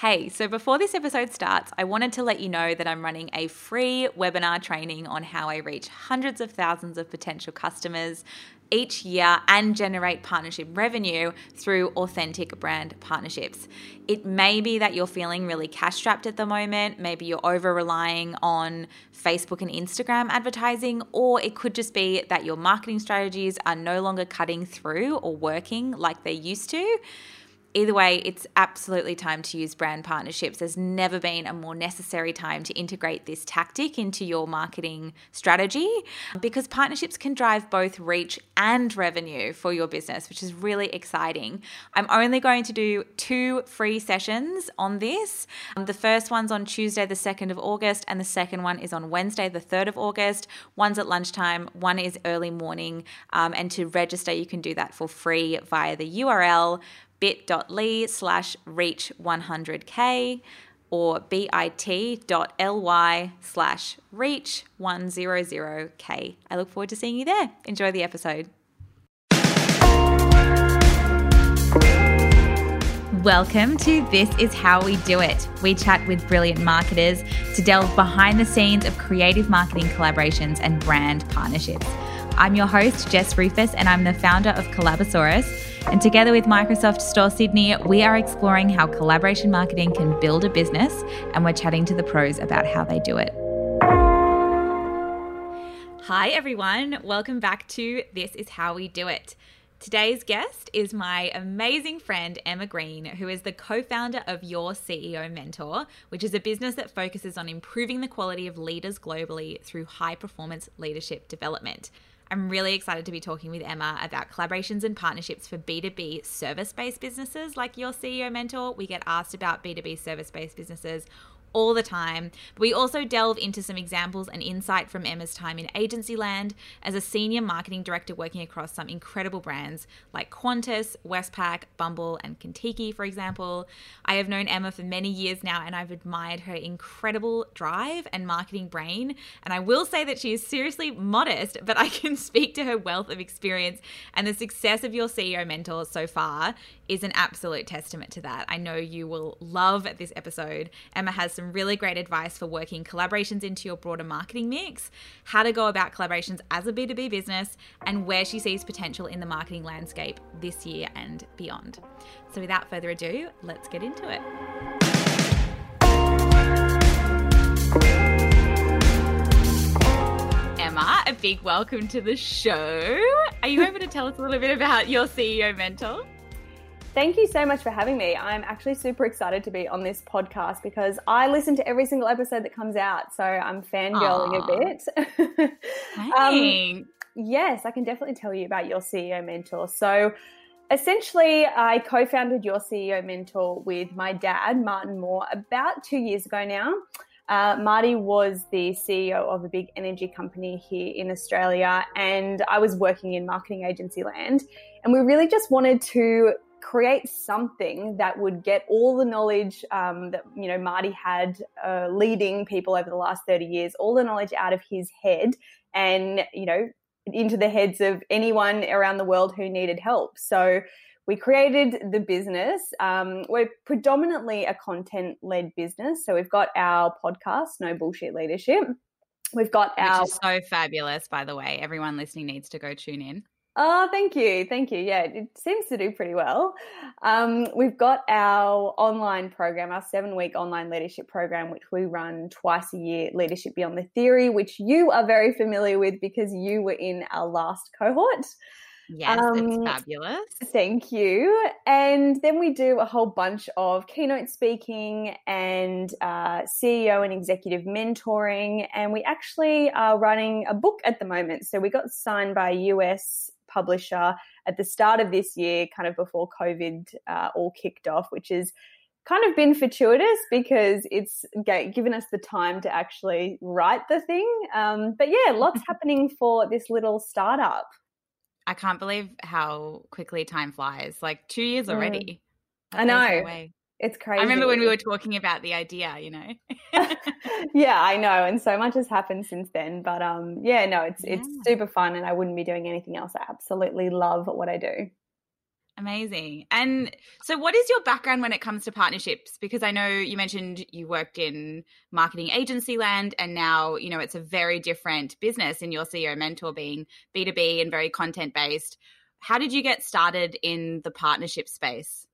Hey, so before this episode starts, I wanted to let you know that I'm running a free webinar training on how I reach hundreds of thousands of potential customers each year and generate partnership revenue through authentic brand partnerships. It may be that you're feeling really cash strapped at the moment, maybe you're over relying on Facebook and Instagram advertising, or it could just be that your marketing strategies are no longer cutting through or working like they used to either way, it's absolutely time to use brand partnerships. There's never been a more necessary time to integrate this tactic into your marketing strategy because partnerships can drive both reach and revenue for your business, which is really exciting. I'm only going to do two free sessions on this. Um, the first one's on Tuesday, the 2nd of August, and the second one is on Wednesday, the 3rd of August. One's at lunchtime, one is early morning. Um, and to register, you can do that for free via the URL bit.ly slash reach 100k or bit.ly slash reach 100k. I look forward to seeing you there. Enjoy the episode. Welcome to This Is How We Do It. We chat with brilliant marketers to delve behind the scenes of creative marketing collaborations and brand partnerships. I'm your host, Jess Ruhfus, and I'm the founder of Collabosaurus and together with Microsoft Store Sydney, we are exploring how collaboration marketing can build a business, and we're chatting to the pros about how they do it. Hi, everyone. Welcome back to This Is How We Do It. Today's guest is my amazing friend Emma Green, who is the co founder of Your CEO Mentor, which is a business that focuses on improving the quality of leaders globally through high performance leadership development. I'm really excited to be talking with Emma about collaborations and partnerships for B2B service based businesses like your CEO mentor. We get asked about B2B service based businesses all the time. But we also delve into some examples and insight from Emma's time in agency land as a senior marketing director working across some incredible brands like Qantas, Westpac, Bumble, and Contiki, for example. I have known Emma for many years now and I've admired her incredible drive and marketing brain. And I will say that she is seriously modest, but I can speak to her wealth of experience and the success of your CEO mentor so far is an absolute testament to that. I know you will love this episode. Emma has some really great advice for working collaborations into your broader marketing mix, how to go about collaborations as a B2B business, and where she sees potential in the marketing landscape this year and beyond. So, without further ado, let's get into it. Emma, a big welcome to the show. Are you able to tell us a little bit about your CEO mentor? Thank you so much for having me. I'm actually super excited to be on this podcast because I listen to every single episode that comes out. So I'm fangirling Aww. a bit. um, yes, I can definitely tell you about your CEO mentor. So essentially, I co founded your CEO mentor with my dad, Martin Moore, about two years ago now. Uh, Marty was the CEO of a big energy company here in Australia, and I was working in marketing agency land. And we really just wanted to create something that would get all the knowledge um, that you know Marty had uh, leading people over the last 30 years, all the knowledge out of his head, and you know into the heads of anyone around the world who needed help. So we created the business. Um, we're predominantly a content led business. So we've got our podcast, No Bullshit Leadership. We've got our. Which is so fabulous, by the way. Everyone listening needs to go tune in. Oh, thank you. Thank you. Yeah, it seems to do pretty well. Um, we've got our online program, our seven week online leadership program, which we run twice a year, Leadership Beyond the Theory, which you are very familiar with because you were in our last cohort. Yes, um, it's fabulous. Thank you. And then we do a whole bunch of keynote speaking and uh, CEO and executive mentoring. And we actually are running a book at the moment. So we got signed by a US publisher at the start of this year, kind of before COVID uh, all kicked off, which has kind of been fortuitous because it's given us the time to actually write the thing. Um, but yeah, lots happening for this little startup. I can't believe how quickly time flies. Like two years already. Mm. I know. It's crazy. I remember when we were talking about the idea, you know. yeah, I know, and so much has happened since then. But um, yeah, no, it's yeah. it's super fun, and I wouldn't be doing anything else. I absolutely love what I do. Amazing. And so, what is your background when it comes to partnerships? Because I know you mentioned you worked in marketing agency land, and now, you know, it's a very different business in your CEO mentor being B2B and very content based. How did you get started in the partnership space?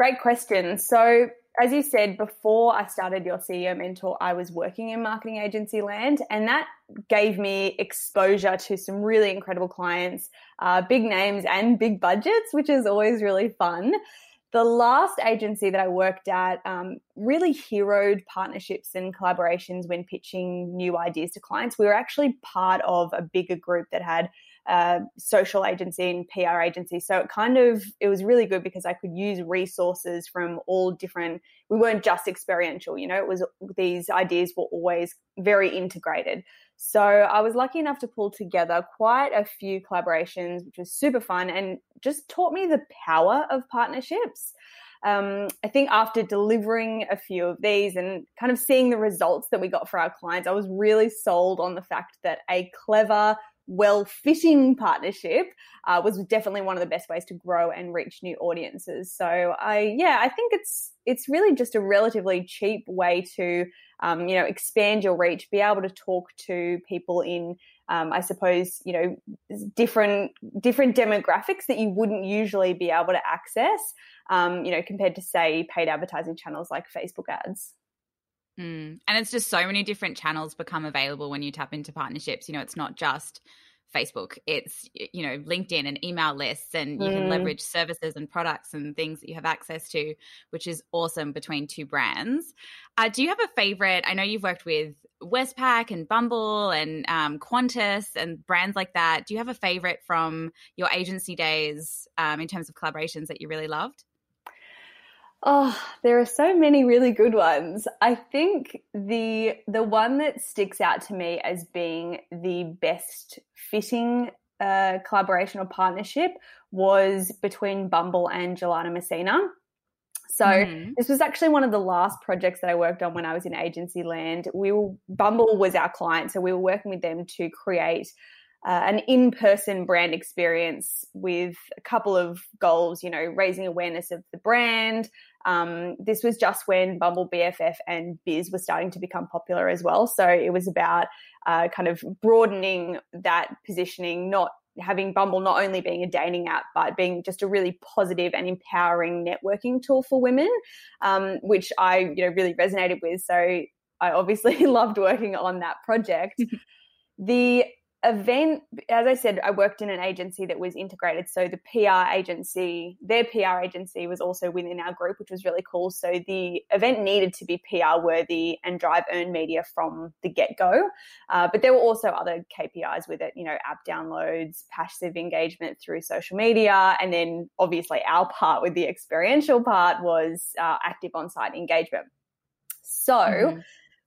Great question. So, as you said, before I started your CEO mentor, I was working in marketing agency land, and that gave me exposure to some really incredible clients, uh, big names, and big budgets, which is always really fun. The last agency that I worked at um, really heroed partnerships and collaborations when pitching new ideas to clients. We were actually part of a bigger group that had uh, social agency and PR agency. So it kind of it was really good because I could use resources from all different. We weren't just experiential, you know. It was these ideas were always very integrated. So I was lucky enough to pull together quite a few collaborations, which was super fun and just taught me the power of partnerships. Um, I think after delivering a few of these and kind of seeing the results that we got for our clients, I was really sold on the fact that a clever, well fitting partnership uh, was definitely one of the best ways to grow and reach new audiences. So I, yeah, I think it's it's really just a relatively cheap way to um, you know expand your reach, be able to talk to people in um, I suppose you know different different demographics that you wouldn't usually be able to access, um, you know, compared to say paid advertising channels like Facebook ads. Mm. And it's just so many different channels become available when you tap into partnerships. You know, it's not just Facebook, it's, you know, LinkedIn and email lists, and you mm. can leverage services and products and things that you have access to, which is awesome between two brands. Uh, do you have a favorite? I know you've worked with Westpac and Bumble and um, Qantas and brands like that. Do you have a favorite from your agency days um, in terms of collaborations that you really loved? Oh, there are so many really good ones. I think the the one that sticks out to me as being the best fitting uh, collaboration or partnership was between Bumble and Gelato Messina. So mm-hmm. this was actually one of the last projects that I worked on when I was in agency land. We were, Bumble was our client, so we were working with them to create uh, an in-person brand experience with a couple of goals. You know, raising awareness of the brand, um, this was just when Bumble BFF and biz were starting to become popular as well. So it was about uh, kind of broadening that positioning, not having Bumble not only being a dating app, but being just a really positive and empowering networking tool for women, um, which I you know really resonated with. So I obviously loved working on that project. the event, as I said, I worked in an agency that was integrated. So the PR agency, their PR agency was also within our group, which was really cool. So the event needed to be PR worthy and drive earned media from the get go. Uh, but there were also other KPIs with it, you know, app downloads, passive engagement through social media. And then obviously our part with the experiential part was uh, active on site engagement. So, mm-hmm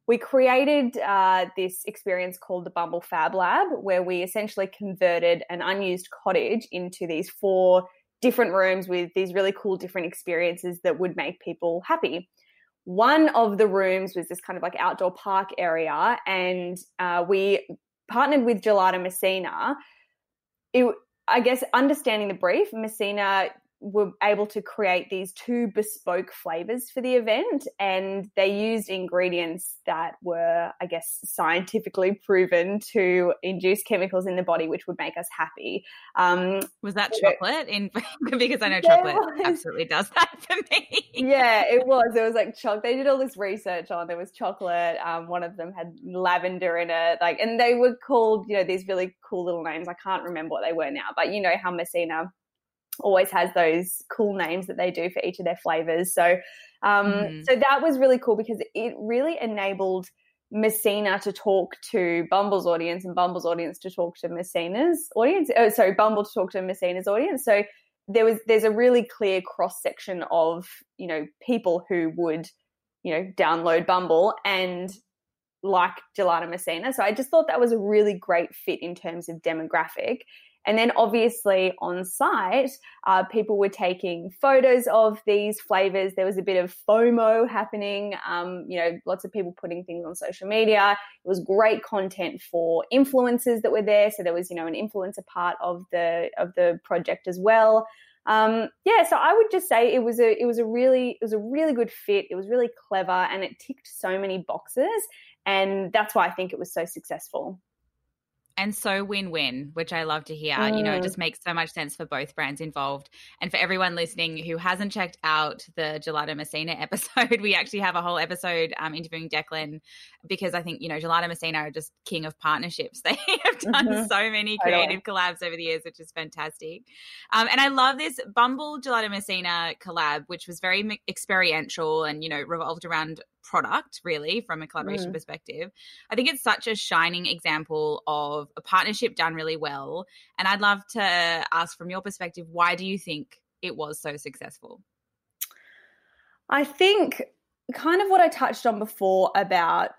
we created uh, this experience called the Bumble Fab Lab, where we essentially converted an unused cottage into these four different rooms with these really cool different experiences that would make people happy. One of the rooms was this kind of like outdoor park area, and uh, we partnered with Gelato Messina. It, I guess understanding the brief, Messina were able to create these two bespoke flavors for the event and they used ingredients that were i guess scientifically proven to induce chemicals in the body which would make us happy. Um, was that chocolate? In because i know chocolate was, absolutely does that for me. Yeah it was. It was like chocolate they did all this research on there was chocolate um, one of them had lavender in it like and they were called you know these really cool little names. I can't remember what they were now but you know how messina always has those cool names that they do for each of their flavors. So, um, mm. so that was really cool because it really enabled Messina to talk to Bumble's audience and Bumble's audience to talk to Messina's audience. Oh, sorry, Bumble to talk to Messina's audience. So there was there's a really clear cross section of you know people who would you know download Bumble and like Gelato Messina. So I just thought that was a really great fit in terms of demographic. And then obviously on site, uh, people were taking photos of these flavors. There was a bit of FOMO happening. Um, you know, lots of people putting things on social media. It was great content for influencers that were there. So there was, you know, an influencer part of the of the project as well. um, yeah, so I would just say it was a it was a really it was a really good fit. It was really clever, and it ticked so many boxes, and that's why I think it was so successful and so win-win which i love to hear mm. you know it mm. just makes so much sense for both brands involved and for everyone listening who hasn't checked out the gelato messina episode we actually have a whole episode um, interviewing declan because i think you know gelato messina are just king of partnerships they have done mm-hmm. so many creative collabs over the years which is fantastic um, and i love this bumble gelato messina collab which was very experiential and you know revolved around product really from a collaboration mm. perspective i think it's such a shining example of a partnership done really well and i'd love to ask from your perspective why do you think it was so successful i think kind of what i touched on before about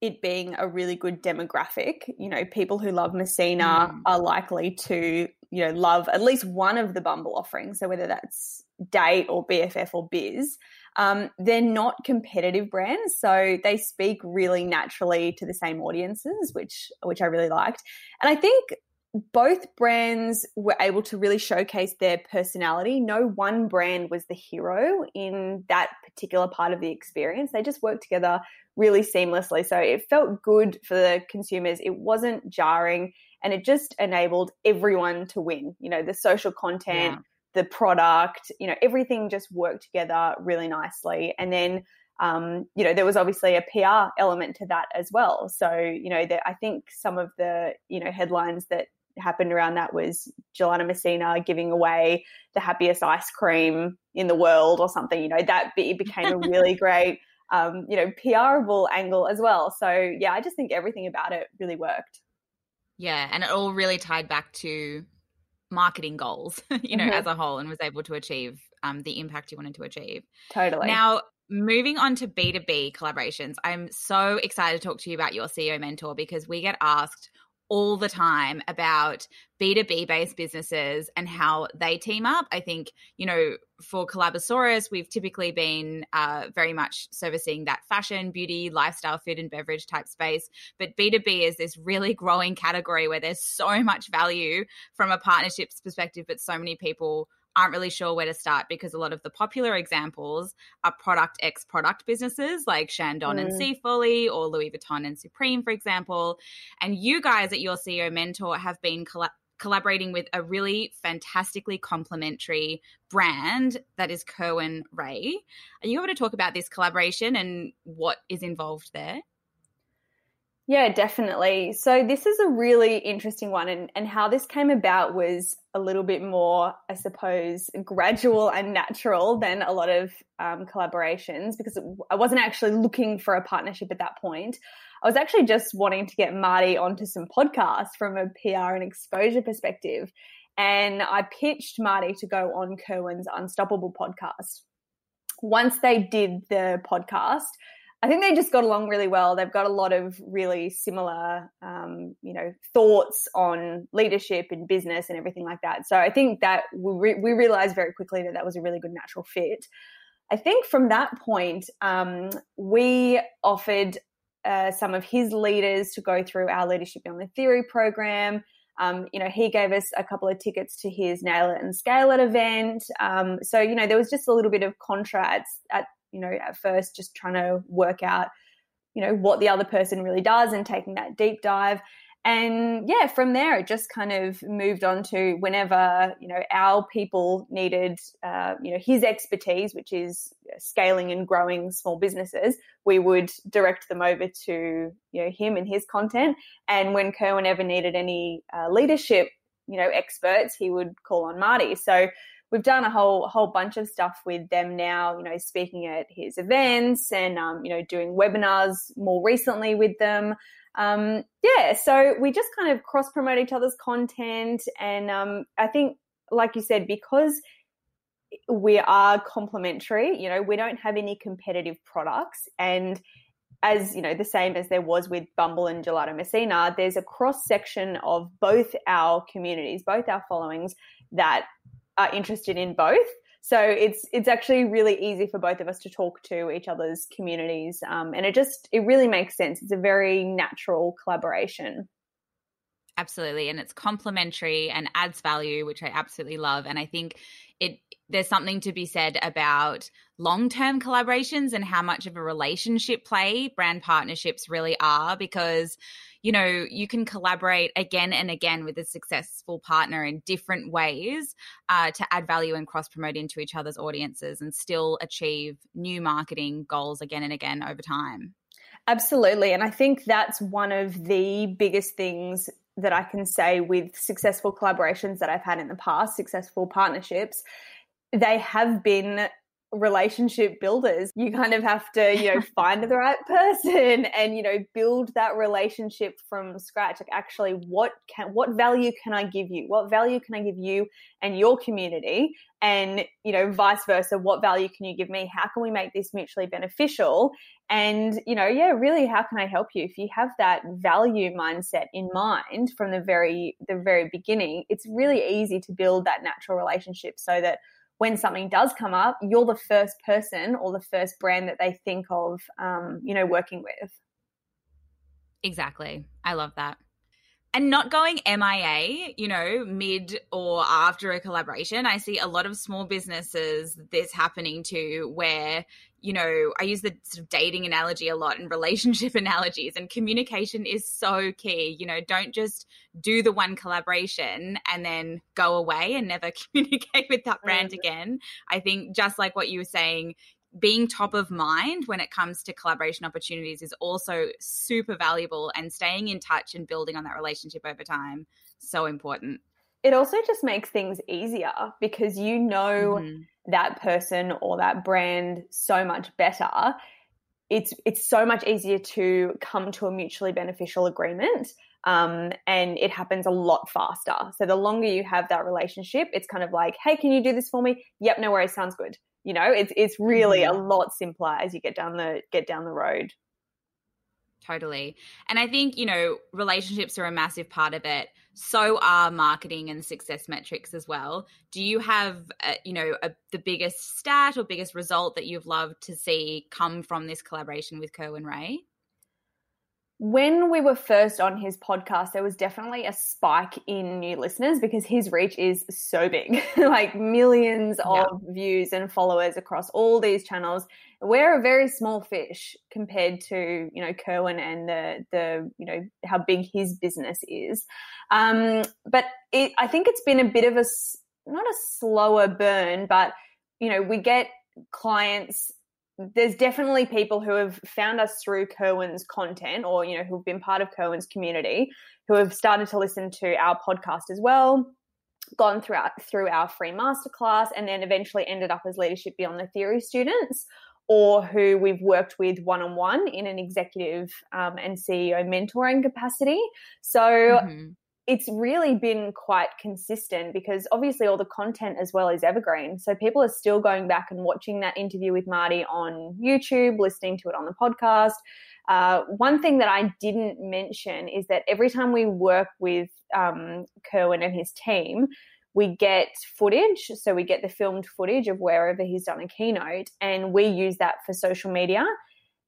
it being a really good demographic you know people who love messina mm. are likely to you know love at least one of the bumble offerings so whether that's date or bff or biz um, they're not competitive brands, so they speak really naturally to the same audiences, which which I really liked. And I think both brands were able to really showcase their personality. No one brand was the hero in that particular part of the experience. They just worked together really seamlessly. So it felt good for the consumers. It wasn't jarring and it just enabled everyone to win. You know, the social content, yeah the product, you know, everything just worked together really nicely. And then, um, you know, there was obviously a PR element to that as well. So, you know, that I think some of the, you know, headlines that happened around that was Gelato Messina giving away the happiest ice cream in the world or something. You know, that it became a really great, um, you know, PRable angle as well. So, yeah, I just think everything about it really worked. Yeah, and it all really tied back to marketing goals, you know, mm-hmm. as a whole and was able to achieve um, the impact you wanted to achieve. Totally. Now, moving on to B2B collaborations, I'm so excited to talk to you about your CEO mentor because we get asked all the time about B2B based businesses and how they team up. I think, you know, for Collabosaurus, we've typically been uh, very much servicing that fashion, beauty, lifestyle, food and beverage type space. But B2B is this really growing category where there's so much value from a partnerships perspective, but so many people aren't really sure where to start because a lot of the popular examples are product X product businesses like Chandon mm. and Seafolly or Louis Vuitton and Supreme, for example. And you guys at your CEO Mentor have been collaborating with a really fantastically complementary brand that is Kerwin Rae. Are you able to talk about this collaboration and what is involved there? Yeah, definitely. So this is a really interesting one and, and how this came about was a little bit more, I suppose, gradual and natural than a lot of um, collaborations because I wasn't actually looking for a partnership at that point. I was actually just wanting to get Marty onto some podcasts from a PR and exposure perspective. And I pitched Marty to go on Kerwin's Unstoppable podcast. Once they did the podcast, I think they just got along really well. They've got a lot of really similar, um, you know, thoughts on leadership and business and everything like that. So I think that we, re- we realized very quickly that that was a really good natural fit. I think from that point, um, we offered uh, some of his leaders to go through our Leadership Beyond the Theory program. Um, you know, he gave us a couple of tickets to his Nail It and Scale It event. Um, so, you know, there was just a little bit of contrast at you know, at first just trying to work out, you know, what the other person really does and taking that deep dive. And yeah, from there, it just kind of moved on to whenever, you know, our people needed, uh, you know, his expertise, which is scaling and growing small businesses, we would direct them over to, you know, him and his content. And when Kerwin ever needed any uh, leadership, you know, experts, he would call on Marty. So we've done a whole whole bunch of stuff with them now. You know, speaking at his events and um, you know doing webinars more recently with them. Um, yeah, so we just kind of cross promote each other's content, and um, I think, like you said, because we are complementary. You know, we don't have any competitive products, and as you know, the same as there was with Bumble and Gelato Messina, there's a cross section of both our communities, both our followings that are interested in both. So it's it's actually really easy for both of us to talk to each other's communities, um, and it just it really makes sense. It's a very natural collaboration. Absolutely. And it's complementary and adds value, which I absolutely love. And I think it there's something to be said about long-term collaborations and how much of a relationship play brand partnerships really are because you know you can collaborate again and again with a successful partner in different ways uh, to add value and cross promote into each other's audiences and still achieve new marketing goals again and again over time. Absolutely. And i think that's one of the biggest things that I can say with successful collaborations that I've had in the past, successful partnerships, they have been relationship builders. You kind of have to, you know, find the right person and, you know, build that relationship from scratch. Like actually what can what value can I give you? What value can I give you and your community? And, you know, vice versa, what value can you give me? How can we make this mutually beneficial? And, you know, yeah, really how can I help you? If you have that value mindset in mind from the very the very beginning, it's really easy to build that natural relationship so that when something does come up, you're the first person or the first brand that they think of, um, you know, working with. Exactly. I love that. And not going MIA, you know, mid or after a collaboration. I see a lot of small businesses this happening to where you know, I use the sort of dating analogy a lot and relationship analogies, and communication is so key. You know, don't just do the one collaboration and then go away and never communicate with that brand mm-hmm. again. I think just like what you were saying, being top of mind when it comes to collaboration opportunities is also super valuable, and staying in touch and building on that relationship over time so important. It also just makes things easier because you know mm-hmm. that person or that brand so much better. It's it's so much easier to come to a mutually beneficial agreement um, and it happens a lot faster. So the longer you have that relationship it's kind of like hey can you do this for me? Yep no worries sounds good you know it's it's really mm-hmm. a lot simpler as you get down the get down the road totally and i think you know relationships are a massive part of it so are marketing and success metrics as well. Do you have, a, you know, a, the biggest stat or biggest result that you've loved to see come from this collaboration with Kerwin Rae? When we were first on his podcast, there was definitely a spike in new listeners because his reach is so big like millions of views and followers across all these channels. We're a very small fish compared to, you know, Kerwin and the, the you know, how big his business is. Um, but it, I think it's been a bit of a, not a slower burn, but, you know, we get clients there's definitely people who have found us through Kerwin's content or, you know, who've been part of Kerwin's community who have started to listen to our podcast as well, gone through our, through our free masterclass, and then eventually ended up as Leadership Beyond the Theory students or who we've worked with one on one in an executive um, and CEO mentoring capacity. So mm-hmm it's really been quite consistent because obviously all the content as well is evergreen. So people are still going back and watching that interview with Marty on YouTube, listening to it on the podcast. Uh, one thing that I didn't mention is that every time we work with um, Kerwin and his team, we get footage. So we get the filmed footage of wherever he's done a keynote, and we use that for social media.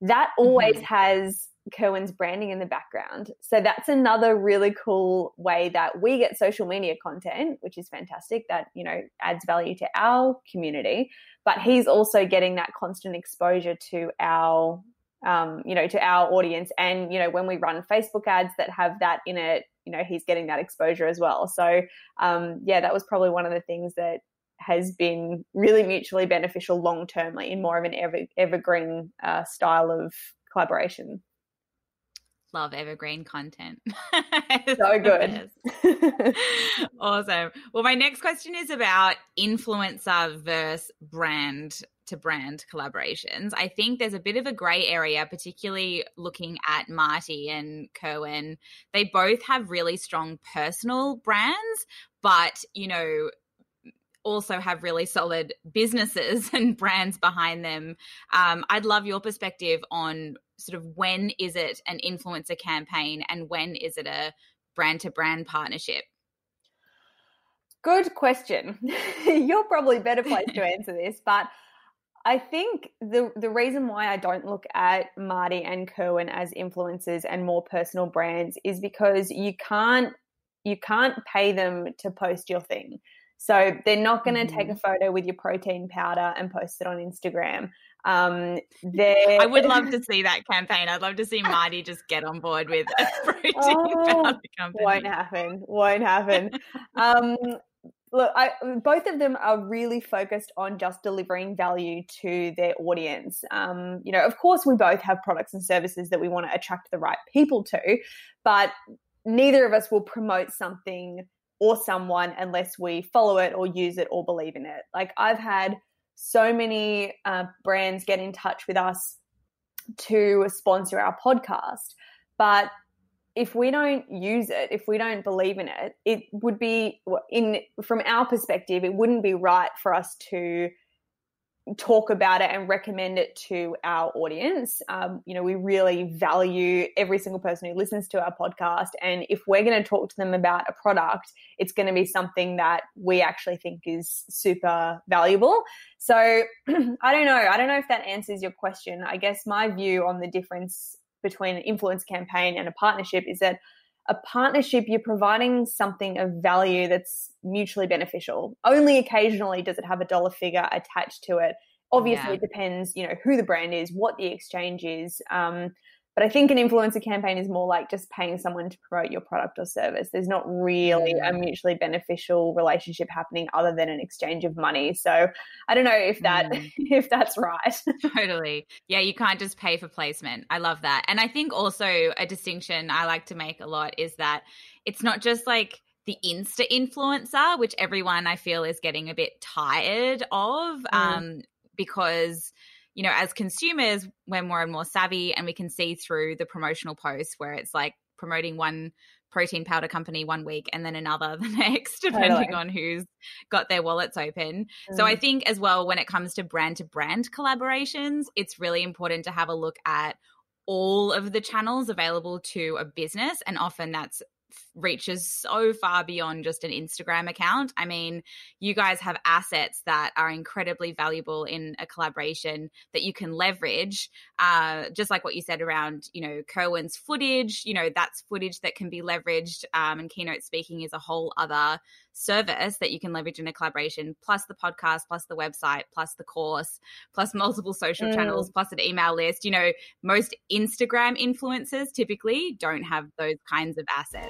That always mm-hmm. has Kerwin's branding in the background. So that's another really cool way that we get social media content, which is fantastic, that, you know, adds value to our community. But he's also getting that constant exposure to our, um, you know, to our audience. And, you know, when we run Facebook ads that have that in it, you know, he's getting that exposure as well. So, um, yeah, that was probably one of the things that has been really mutually beneficial long termly in more of an ever, evergreen uh, style of collaboration love evergreen content. so good. awesome. Well, my next question is about influencer versus brand to brand collaborations. I think there's a bit of a gray area, particularly looking at Marty and Kerwin. They both have really strong personal brands, but, you know, also have really solid businesses and brands behind them. Um, I'd love your perspective on sort of when is it an influencer campaign and when is it a brand to brand partnership? Good question. You're probably better placed to answer this, but I think the the reason why I don't look at Marty and Kerwin as influencers and more personal brands is because you can't you can't pay them to post your thing. So they're not going to mm-hmm. take a photo with your protein powder and post it on Instagram. Um, I would love to see that campaign. I'd love to see Marty just get on board with a protein oh, powder company. Won't happen. Won't happen. um, look, I, both of them are really focused on just delivering value to their audience. Um, you know, of course, we both have products and services that we want to attract the right people to, but neither of us will promote something or someone unless we follow it or use it or believe in it. Like I've had so many uh, brands get in touch with us to sponsor our podcast, but if we don't use it, if we don't believe in it, it would be in from our perspective, it wouldn't be right for us to talk about it and recommend it to our audience. Um, you know, we really value every single person who listens to our podcast. And if we're going to talk to them about a product, it's going to be something that we actually think is super valuable. So I don't know. I don't know if that answers your question. I guess my view on the difference between an influence campaign and a partnership is that a partnership, you're providing something of value that's mutually beneficial. Only occasionally does it have a dollar figure attached to it. Obviously, yeah. it depends, you know, who the brand is, what the exchange is. Um, but I think an influencer campaign is more like just paying someone to promote your product or service. There's not really a mutually beneficial relationship happening other than an exchange of money. So I don't know if that mm. if that's right. totally. Yeah, you can't just pay for placement. I love that. And I think also a distinction I like to make a lot is that it's not just like the insta influencer, which everyone I feel is getting a bit tired of. Mm. Um, because you know, as consumers, we're more and more savvy and we can see through the promotional posts where it's like promoting one protein powder company one week and then another the next, depending totally. on who's got their wallets open. Mm. So I mm. think as well, when it comes to brand to brand collaborations, it's really important to have a look at all of the channels available to a business. And often that's reaches so far beyond just an Instagram account. I mean, you guys have assets that are incredibly valuable in a collaboration that you can leverage. Uh, just like what you said around, you know, Kerwin's footage, you know, that's footage that can be leveraged. Um, and keynote speaking is a whole other service that you can leverage in a collaboration, plus the podcast, plus the website, plus the course, plus multiple social mm. channels, plus an email list. You know, most Instagram influencers typically don't have those kinds of assets.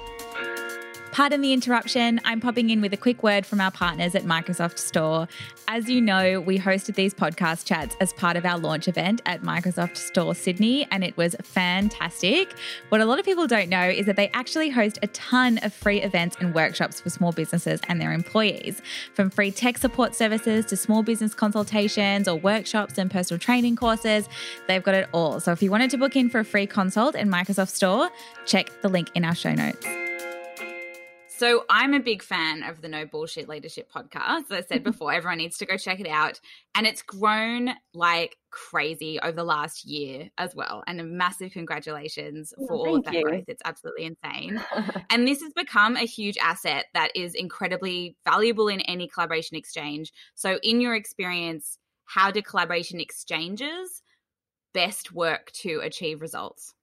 Pardon the interruption. I'm popping in with a quick word from our partners at Microsoft Store. As you know, we hosted these podcast chats as part of our launch event at Microsoft Store Sydney, and it was fantastic. What a lot of people don't know is that they actually host a ton of free events and workshops for small businesses and their employees. From free tech support services to small business consultations or workshops and personal training courses, they've got it all. So if you wanted to book in for a free consult in Microsoft Store, check the link in our show notes. So I'm a big fan of the No Bullshit Leadership podcast. As I said mm-hmm. before, everyone needs to go check it out. And it's grown like crazy over the last year as well. And a massive congratulations oh, for all of that you. growth. It's absolutely insane. and this has become a huge asset that is incredibly valuable in any collaboration exchange. So, in your experience, how do collaboration exchanges best work to achieve results?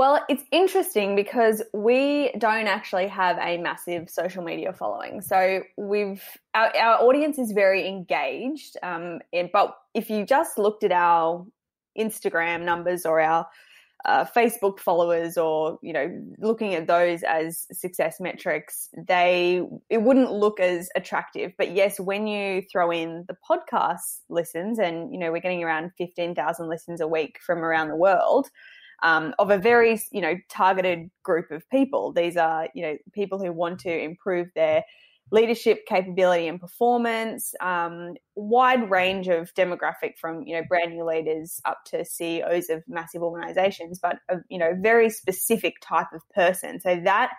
Well, it's interesting because we don't actually have a massive social media following. So we've our, our audience is very engaged. Um, but if you just looked at our Instagram numbers or our uh, Facebook followers, or you know, looking at those as success metrics, they it wouldn't look as attractive. But yes, when you throw in the podcast listens, and you know, we're getting around fifteen thousand listens a week from around the world um, of a very you know targeted group of people. These are you know people who want to improve their leadership capability and performance, um, wide range of demographic from you know brand new leaders up to CEOs of massive organizations, but a, you know very specific type of person. So that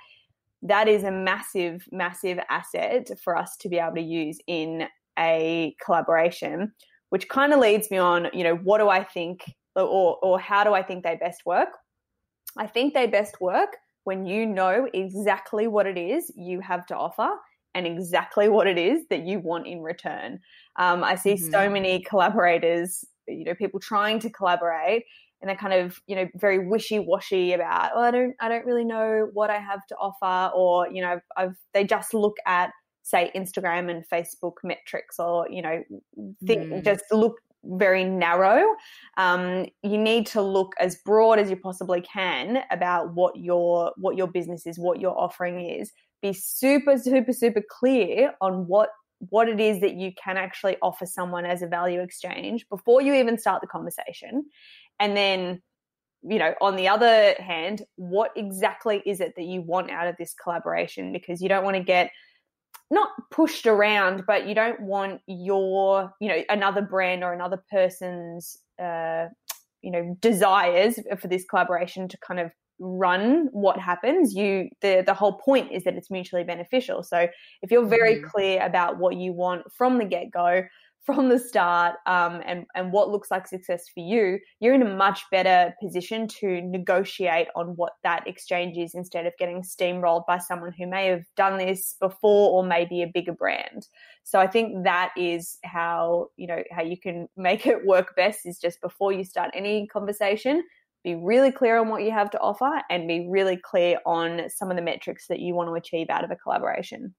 that is a massive, massive asset for us to be able to use in a collaboration. Which kind of leads me on, you know, what do I think or, or how do I think they best work? I think they best work when you know exactly what it is you have to offer and exactly what it is that you want in return. Um, I see mm-hmm. so many collaborators, you know, people trying to collaborate and they're kind of you know very wishy-washy about oh i don't i don't really know what i have to offer or you know I've, I've they just look at say instagram and facebook metrics or you know think mm. just look very narrow. Um, you need to look as broad as you possibly can about what your what your business is what your offering is. Be super super super clear on what what it is that you can actually offer someone as a value exchange before you even start the conversation. And then, you know, on the other hand, what exactly is it that you want out of this collaboration? Because you don't want to get not pushed around, but you don't want your, you know, another brand or another person's, uh, you know, desires for this collaboration to kind of run what happens you the the whole point is that it's mutually beneficial so if you're very mm-hmm. clear about what you want from the get-go from the start um, and, and what looks like success for you, you're in a much better position to negotiate on what that exchange is instead of getting steamrolled by someone who may have done this before or maybe a bigger brand. So I think that is how, you know, how you can make it work best is just before you start any conversation, be really clear on what you have to offer and be really clear on some of the metrics that you want to achieve out of a collaboration.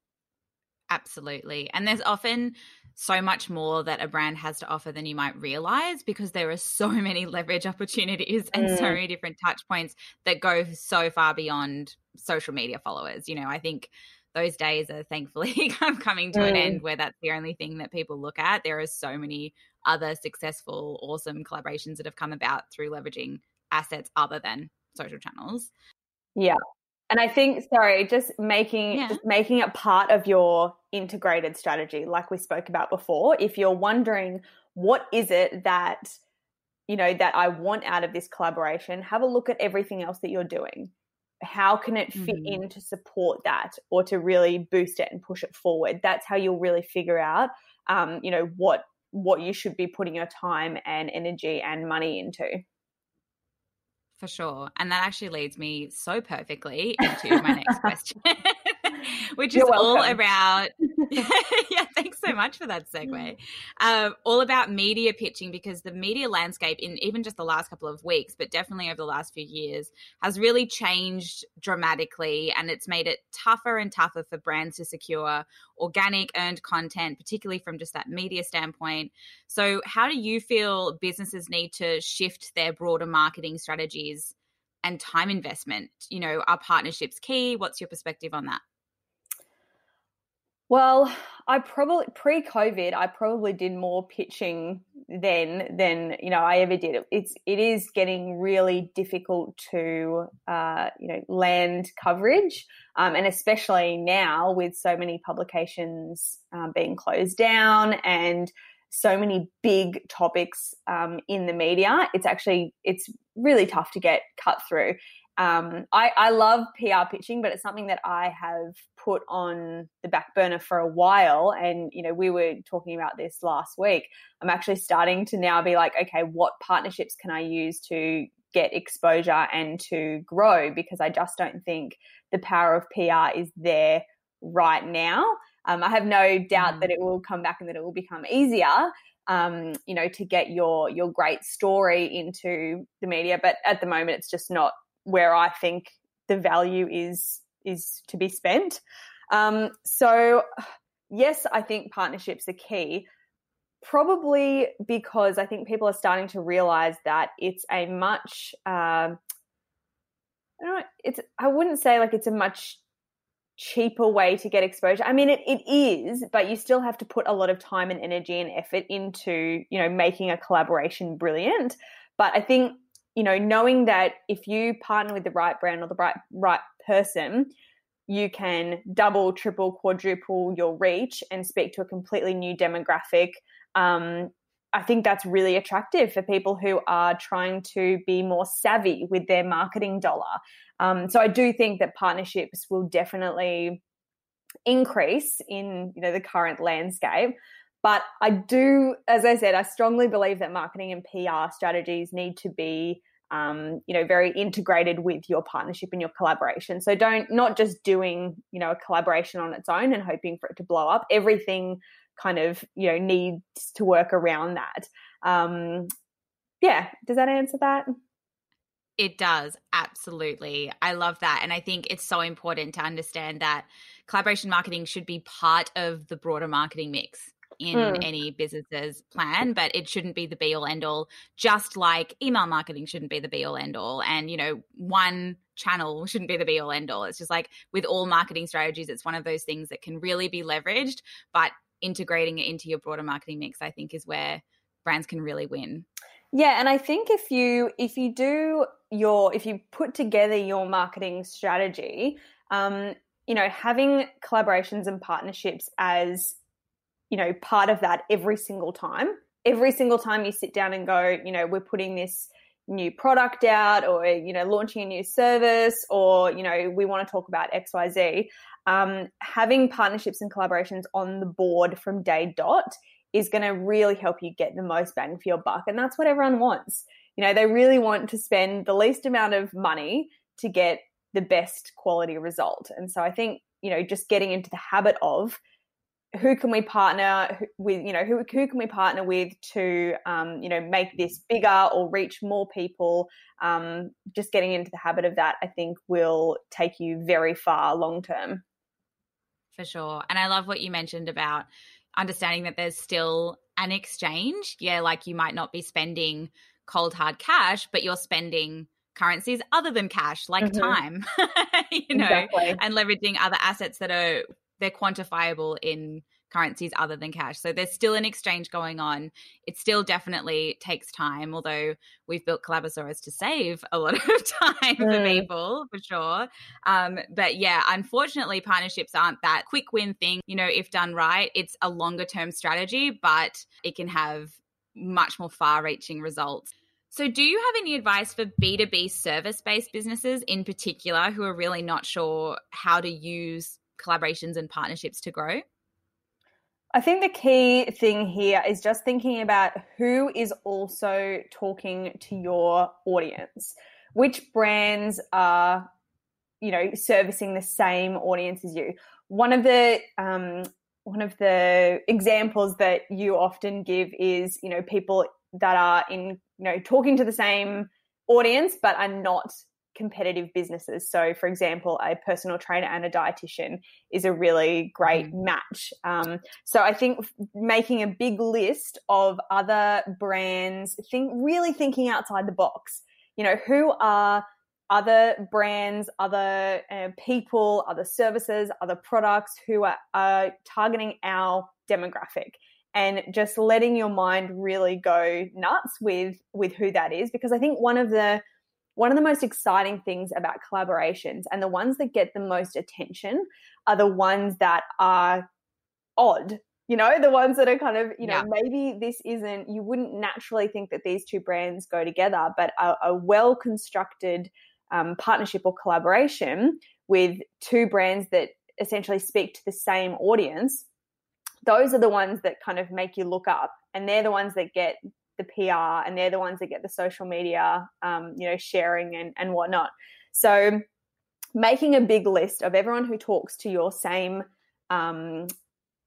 Absolutely. And there's often so much more that a brand has to offer than you might realize because there are so many leverage opportunities and mm. so many different touch points that go so far beyond social media followers. You know, I think those days are thankfully kind of coming to mm. an end where that's the only thing that people look at. There are so many other successful, awesome collaborations that have come about through leveraging assets other than social channels. Yeah. And I think, sorry, just making yeah. just making it part of your integrated strategy, like we spoke about before. If you're wondering what is it that you know that I want out of this collaboration, have a look at everything else that you're doing. How can it fit mm-hmm. in to support that or to really boost it and push it forward? That's how you'll really figure out, um, you know, what what you should be putting your time and energy and money into for sure. And that actually leads me so perfectly into my next question, which You're is welcome. all about. yeah, thanks so much for that segue. Um, all about media pitching because the media landscape, in even just the last couple of weeks, but definitely over the last few years, has really changed dramatically, and it's made it tougher and tougher for brands to secure organic earned content, particularly from just that media standpoint. So, how do you feel businesses need to shift their broader marketing strategies and time investment? You know, are partnerships key? What's your perspective on that? Well, I probably pre-COVID, I probably did more pitching then than you know I ever did. It's it is getting really difficult to uh, you know land coverage, um, and especially now with so many publications um, being closed down and so many big topics um, in the media. It's actually it's really tough to get cut through. Um, I, I love PR pitching, but it's something that I have put on the back burner for a while. And, you know, we were talking about this last week. I'm actually starting to now be like, okay, what partnerships can I use to get exposure and to grow? Because I just don't think the power of PR is there right now. Um, I have no doubt that mm. it will come back and that it will become easier. Um, you know, to get your your great story into the media, but at the moment, it's just not where I think the value is is to be spent. Um, so yes, I think partnerships are key. Probably because I think people are starting to realize that it's a much um, I don't know, it's I wouldn't say like it's a much cheaper way to get exposure. I mean it, it is, but you still have to put a lot of time and energy and effort into, you know, making a collaboration brilliant. But I think you know, knowing that if you partner with the right brand or the right right person, you can double, triple, quadruple your reach and speak to a completely new demographic. Um, I think that's really attractive for people who are trying to be more savvy with their marketing dollar. Um, so I do think that partnerships will definitely increase in you know the current landscape. But I do, as I said, I strongly believe that marketing and PR strategies need to be, um, you know, very integrated with your partnership and your collaboration. So don't not just doing, you know, a collaboration on its own and hoping for it to blow up. Everything kind of, you know, needs to work around that. Um, yeah, does that answer that? It does, absolutely. I love that. And I think it's so important to understand that collaboration marketing should be part of the broader marketing mix in mm. any business's plan, but it shouldn't be the be all end all, just like email marketing shouldn't be the be all end all. And, you know, one channel shouldn't be the be all end all. It's just like with all marketing strategies, it's one of those things that can really be leveraged, but integrating it into your broader marketing mix, I think, is where brands can really win. Yeah, and I think if you if you do your if you put together your marketing strategy, um, you know, having collaborations and partnerships as you know part of that every single time. Every single time you sit down and go, you know, we're putting this new product out or you know launching a new service or you know we want to talk about xyz um, having partnerships and collaborations on the board from day dot is going to really help you get the most bang for your buck. And that's what everyone wants. You know, they really want to spend the least amount of money to get the best quality result. And so I think, you know, just getting into the habit of who can we partner with, you know, who, who can we partner with to, um, you know, make this bigger or reach more people? Um, just getting into the habit of that, I think, will take you very far long term. For sure. And I love what you mentioned about understanding that there's still an exchange. Yeah, like you might not be spending cold hard cash, but you're spending currencies other than cash, like mm-hmm. time, you know, exactly. and leveraging other assets that are they're quantifiable in currencies other than cash. So there's still an exchange going on. It still definitely takes time, although we've built Collabosaurus to save a lot of time mm. for people, for sure. Um, but yeah, unfortunately, partnerships aren't that quick win thing. You know, if done right, it's a longer term strategy, but it can have much more far reaching results. So, do you have any advice for B2B service based businesses in particular who are really not sure how to use collaborations and partnerships to grow? I think the key thing here is just thinking about who is also talking to your audience. Which brands are, you know, servicing the same audience as you? One of the um, one of the examples that you often give is, you know, people that are in, you know, talking to the same audience but are not competitive businesses. So, for example, a personal trainer and a dietitian is a really great mm. match. Um, so, I think making a big list of other brands, think really thinking outside the box. You know, who are other brands, other uh, people, other services, other products who are, are targeting our demographic and just letting your mind really go nuts with with who that is because i think one of the one of the most exciting things about collaborations and the ones that get the most attention are the ones that are odd you know the ones that are kind of you know yeah. maybe this isn't you wouldn't naturally think that these two brands go together but a, a well constructed um, partnership or collaboration with two brands that essentially speak to the same audience those are the ones that kind of make you look up and they're the ones that get the PR and they're the ones that get the social media, um, you know, sharing and, and whatnot. So making a big list of everyone who talks to your same, um,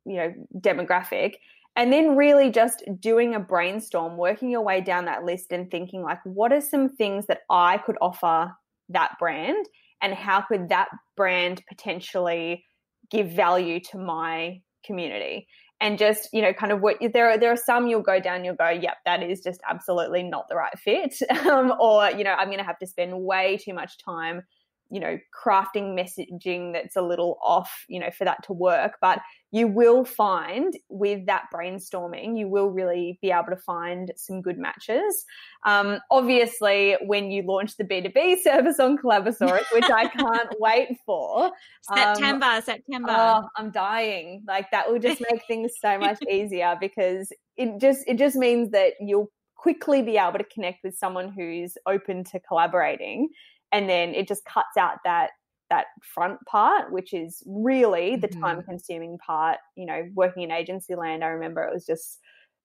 you know, demographic and then really just doing a brainstorm, working your way down that list and thinking like, what are some things that I could offer that brand and how could that brand potentially give value to my community? And just you know kind of what there are there are some you'll go down you'll go yep that is just absolutely not the right fit um, or you know i'm going to have to spend way too much time you know crafting messaging that's a little off you know for that to work but you will find with that brainstorming you will really be able to find some good matches. Um, obviously when you launch the b2b service on collabosaurus which i can't wait for september um, september. oh, i'm dying. Like that will just make things so much easier because it just it just means that you'll quickly be able to connect with someone who's open to collaborating and then it just cuts out that that front part which is really the mm-hmm. time consuming part you know working in agency land. I remember it was just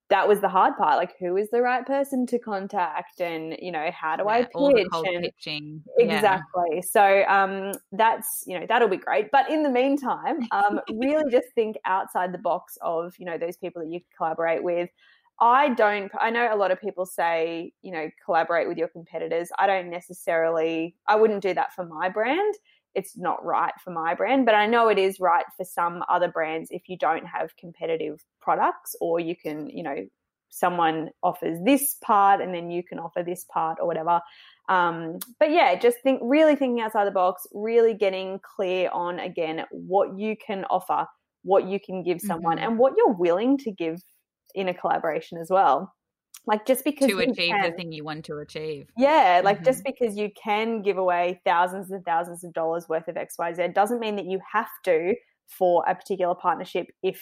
that was the hard part like who is the right person to contact and you know how do yeah, i pitch? and pitching. Exactly. Yeah. so um that's you know that'll be great. But in the meantime um really just think outside the box of you know those people that you collaborate with I don't, I know a lot of people say, you know, collaborate with your competitors. I don't necessarily, I wouldn't do that for my brand. It's not right for my brand, but I know it is right for some other brands if you don't have competitive products or you can, you know, someone offers this part and then you can offer this part or whatever. Um, but yeah, just think really thinking outside the box, really getting clear on again what you can offer, what you can give someone, mm-hmm. and what you're willing to give in a collaboration as well. Like just because to achieve can, the thing you want to achieve. Yeah, like mm-hmm. just because you can give away thousands and thousands of dollars worth of XYZ doesn't mean that you have to for a particular partnership if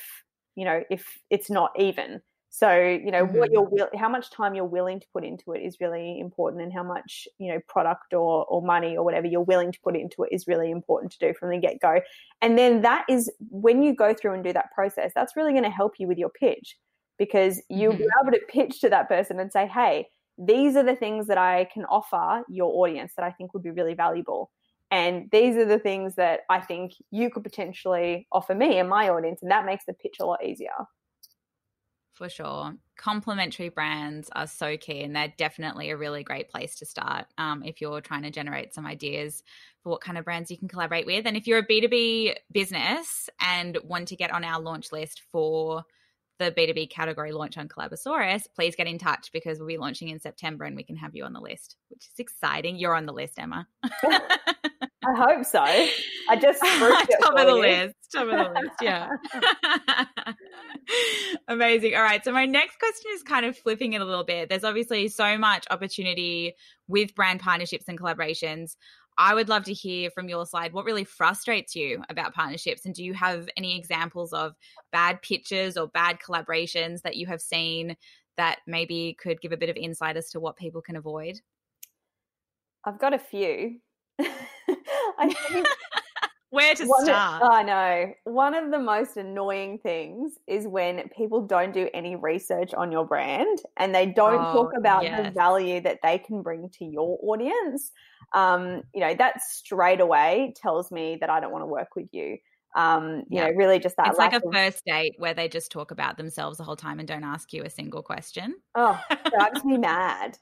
you know if it's not even. So, you know, mm-hmm. what you're will, how much time you're willing to put into it is really important, and how much you know product or or money or whatever you're willing to put into it is really important to do from the get go. And then that is when you go through and do that process, that's really going to help you with your pitch because you'll mm-hmm. be able to pitch to that person and say, hey, these are the things that I can offer your audience that I think would be really valuable. And these are the things that I think you could potentially offer me and my audience. And that makes the pitch a lot easier. For sure. Complementary brands are so key, and they're definitely a really great place to start um, if you're trying to generate some ideas for what kind of brands you can collaborate with. And if you're a B2B business and want to get on our launch list for the B2B category launch on Collabosaurus, please get in touch because we'll be launching in September and we can have you on the list, which is exciting. You're on the list, Emma. I hope so. I just top of the you. list. Top of the list. Yeah. Amazing. All right. So my next question is kind of flipping it a little bit. There's obviously so much opportunity with brand partnerships and collaborations. I would love to hear from your side what really frustrates you about partnerships. And do you have any examples of bad pitches or bad collaborations that you have seen that maybe could give a bit of insight as to what people can avoid? I've got a few. I think where to start? I know. One of the most annoying things is when people don't do any research on your brand and they don't oh, talk about yes. the value that they can bring to your audience. Um, you know, that straight away tells me that I don't want to work with you. Um, you yeah. know, really just that. It's like a of... first date where they just talk about themselves the whole time and don't ask you a single question. Oh, drives me mad.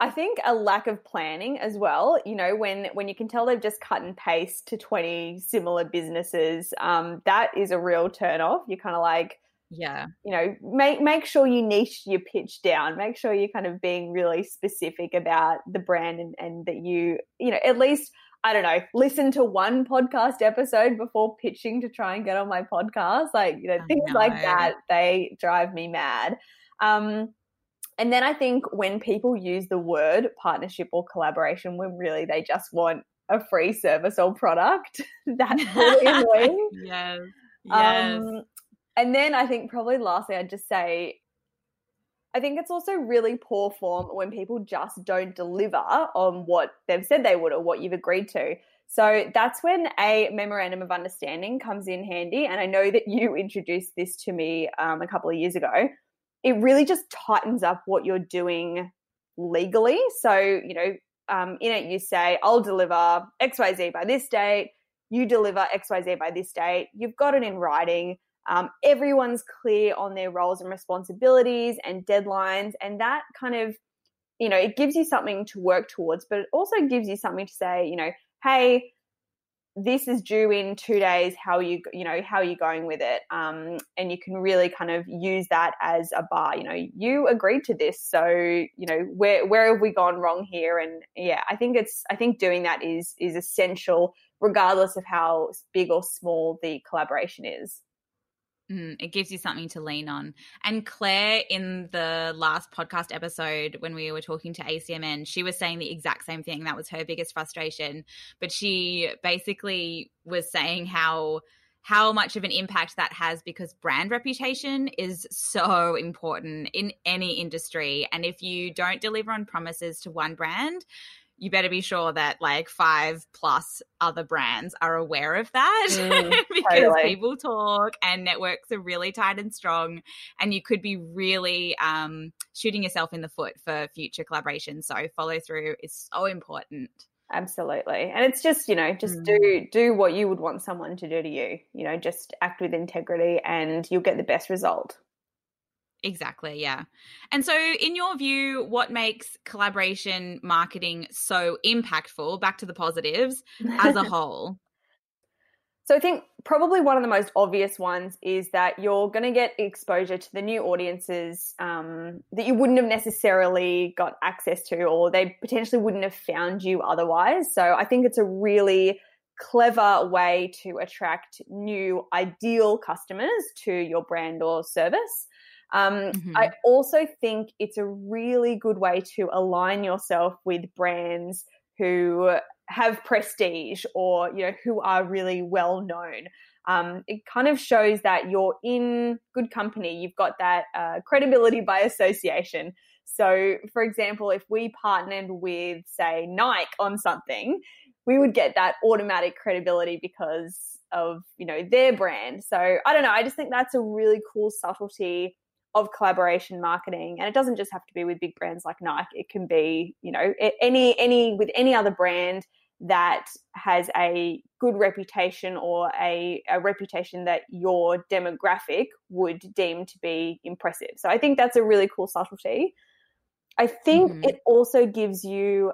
I think a lack of planning as well. You know, when when you can tell they've just cut and paste to twenty similar businesses, um, that is a real turn off. You're kind of like, yeah, you know, make make sure you niche your pitch down. Make sure you're kind of being really specific about the brand and, and that you, you know, at least I don't know, listen to one podcast episode before pitching to try and get on my podcast. Like, you know, things know. like that, they drive me mad. Um, and then I think when people use the word partnership or collaboration, when really they just want a free service or product, that's really annoying. yes. Yes. Um, and then I think probably lastly, I'd just say I think it's also really poor form when people just don't deliver on what they've said they would or what you've agreed to. So that's when a memorandum of understanding comes in handy. And I know that you introduced this to me um, a couple of years ago it really just tightens up what you're doing legally. So, you know, um, in it, you say, I'll deliver XYZ by this date, you deliver XYZ by this date. You've got it in writing. Um, everyone's clear on their roles and responsibilities and deadlines. And that kind of, you know, it gives you something to work towards, but it also gives you something to say, you know, hey, this is due in two days how you you know how are you going with it. Um, and you can really kind of use that as a bar you know you agreed to this so you know where where have we gone wrong here? And yeah i think it's i think doing that is is essential regardless of how big or small the collaboration is Mm, it gives you something to lean on. And Claire, in the last podcast episode, when we were talking to ACMN, she was saying the exact same thing. That was her biggest frustration. But she basically was saying how how much of an impact that has because brand reputation is so important in any industry and if you don't deliver on promises to one brand you better be sure that like five plus other brands are aware of that mm, because totally. people talk and networks are really tight and strong and you could be really um, shooting yourself in the foot for future collaborations. So follow through is so important. Absolutely. And it's just you know just mm. do do what you would want someone to do to you. You know just act with integrity and you'll get the best result Exactly, yeah. And so, in your view, what makes collaboration marketing so impactful, back to the positives, as a whole? So, I think probably one of the most obvious ones is that you're going to get exposure to the new audiences um, that you wouldn't have necessarily got access to, or they potentially wouldn't have found you otherwise. So, I think it's a really clever way to attract new ideal customers to your brand or service. Um, mm-hmm. I also think it's a really good way to align yourself with brands who have prestige or you know who are really well known. Um, it kind of shows that you're in good company. You've got that uh, credibility by association. So, for example, if we partnered with, say, Nike on something, we would get that automatic credibility because of you know their brand. So I don't know. I just think that's a really cool subtlety of collaboration marketing and it doesn't just have to be with big brands like Nike. It can be you know any any with any other brand that has a good reputation or a, a reputation that your demographic would deem to be impressive. So i think that's a really cool subtlety. I think mm-hmm. it also gives you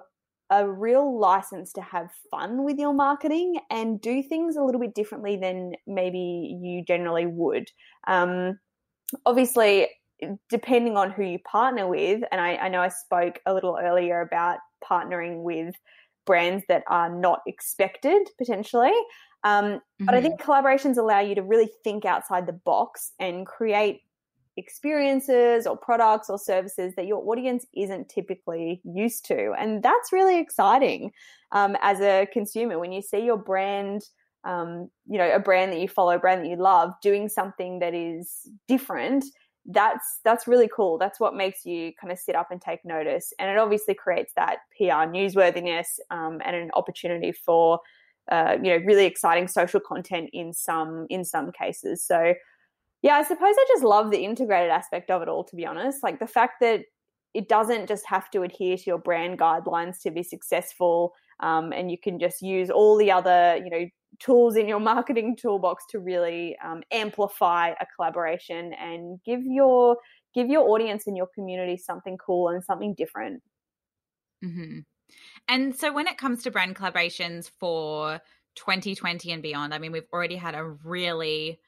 a real license to have fun with your marketing and do things a little bit differently than maybe you generally would. Um, obviously, depending on who you partner with, and I, I know I spoke a little earlier about partnering with brands that are not expected potentially. Um, mm-hmm. But I think mm-hmm. collaborations allow you to really think outside the box and create experiences or products or services that your audience isn't typically used to. And that's really exciting um, as a consumer when you see your brand um, you know, a brand that you follow, a brand that you love, doing something that is different, that's that's really cool. That's what makes you kind of sit up and take notice, and it obviously creates that PR newsworthiness um, and an opportunity for uh, you know really exciting social content in some in some cases. So yeah, I suppose I just love the integrated aspect of it all. To be honest, like the fact that it doesn't just have to adhere to your brand guidelines to be successful. Um, and you can just use all the other, you know, tools in your marketing toolbox to really um, amplify a collaboration and give your give your audience and your community something cool and something different. Mm-hmm. And so, when it comes to brand collaborations for 2020 and beyond, I mean, we've already had a really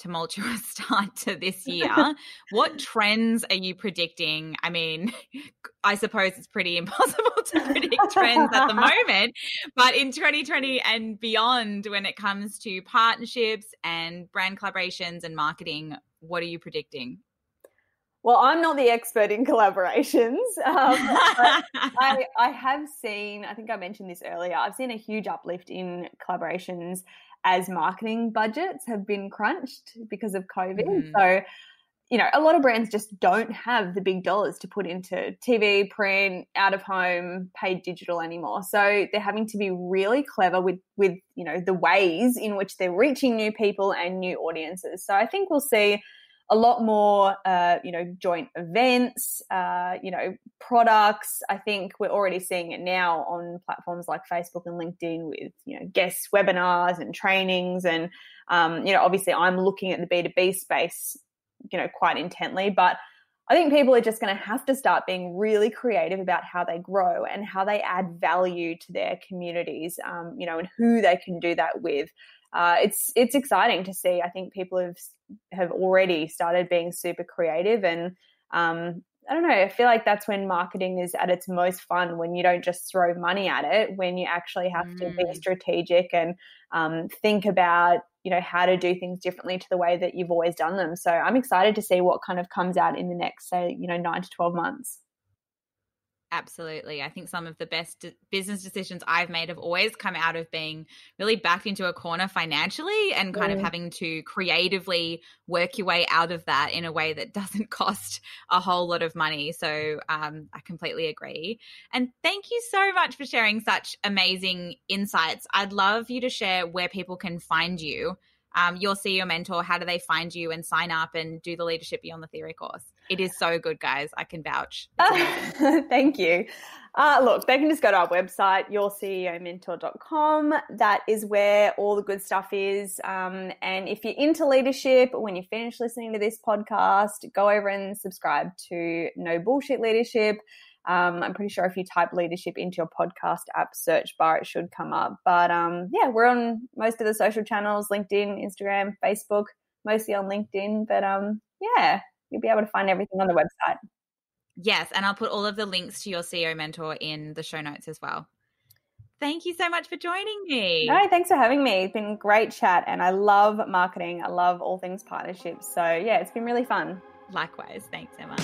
tumultuous start to this year. what trends are you predicting? I mean, I suppose it's pretty impossible to predict trends at the moment, but in 2020 and beyond, when it comes to partnerships and brand collaborations and marketing, what are you predicting? Well, I'm not the expert in collaborations. Um, I, I have seen, I think I mentioned this earlier, I've seen a huge uplift in collaborations as marketing budgets have been crunched because of COVID. Mm. So, you know, a lot of brands just don't have the big dollars to put into TV, print, out of home, paid digital anymore. So they're having to be really clever with with you know the ways in which they're reaching new people and new audiences. So I think we'll see a lot more, uh, you know, joint events, uh, you know, products. I think we're already seeing it now on platforms like Facebook and LinkedIn with, you know, guest webinars and trainings. And, um, you know, obviously I'm looking at the B2B space, you know, quite intently, but I think people are just going to have to start being really creative about how they grow and how they add value to their communities, um, you know, and who they can do that with uh, it's it's exciting to see. I think people have have already started being super creative, and um, I don't know. I feel like that's when marketing is at its most fun when you don't just throw money at it, when you actually have mm. to be mm. strategic and um, think about you know how to do things differently to the way that you've always done them. So I'm excited to see what kind of comes out in the next say you know nine to twelve months. Absolutely. I think some of the best business decisions I've made have always come out of being really backed into a corner financially and kind mm. of having to creatively work your way out of that in a way that doesn't cost a whole lot of money. So um, I completely agree. And thank you so much for sharing such amazing insights. I'd love you to share where people can find you um, you'll see your CEO mentor, how do they find you and sign up and do the Leadership Beyond the Theory course? It is so good, guys. I can vouch. Thank you. Uh, look, they can just go to our website, yourceomentor.com. That is where all the good stuff is. Um, and if you're into leadership, when you finish listening to this podcast, go over and subscribe to No Bullshit Leadership. Um, I'm pretty sure if you type leadership into your podcast app search bar, it should come up. But um, yeah, we're on most of the social channels LinkedIn, Instagram, Facebook, mostly on LinkedIn. But um, yeah, you'll be able to find everything on the website. Yes, and I'll put all of the links to your CEO mentor in the show notes as well. Thank you so much for joining me. No, thanks for having me. It's been great chat and I love marketing. I love all things partnerships. So, yeah, it's been really fun. Likewise. Thanks, Emma.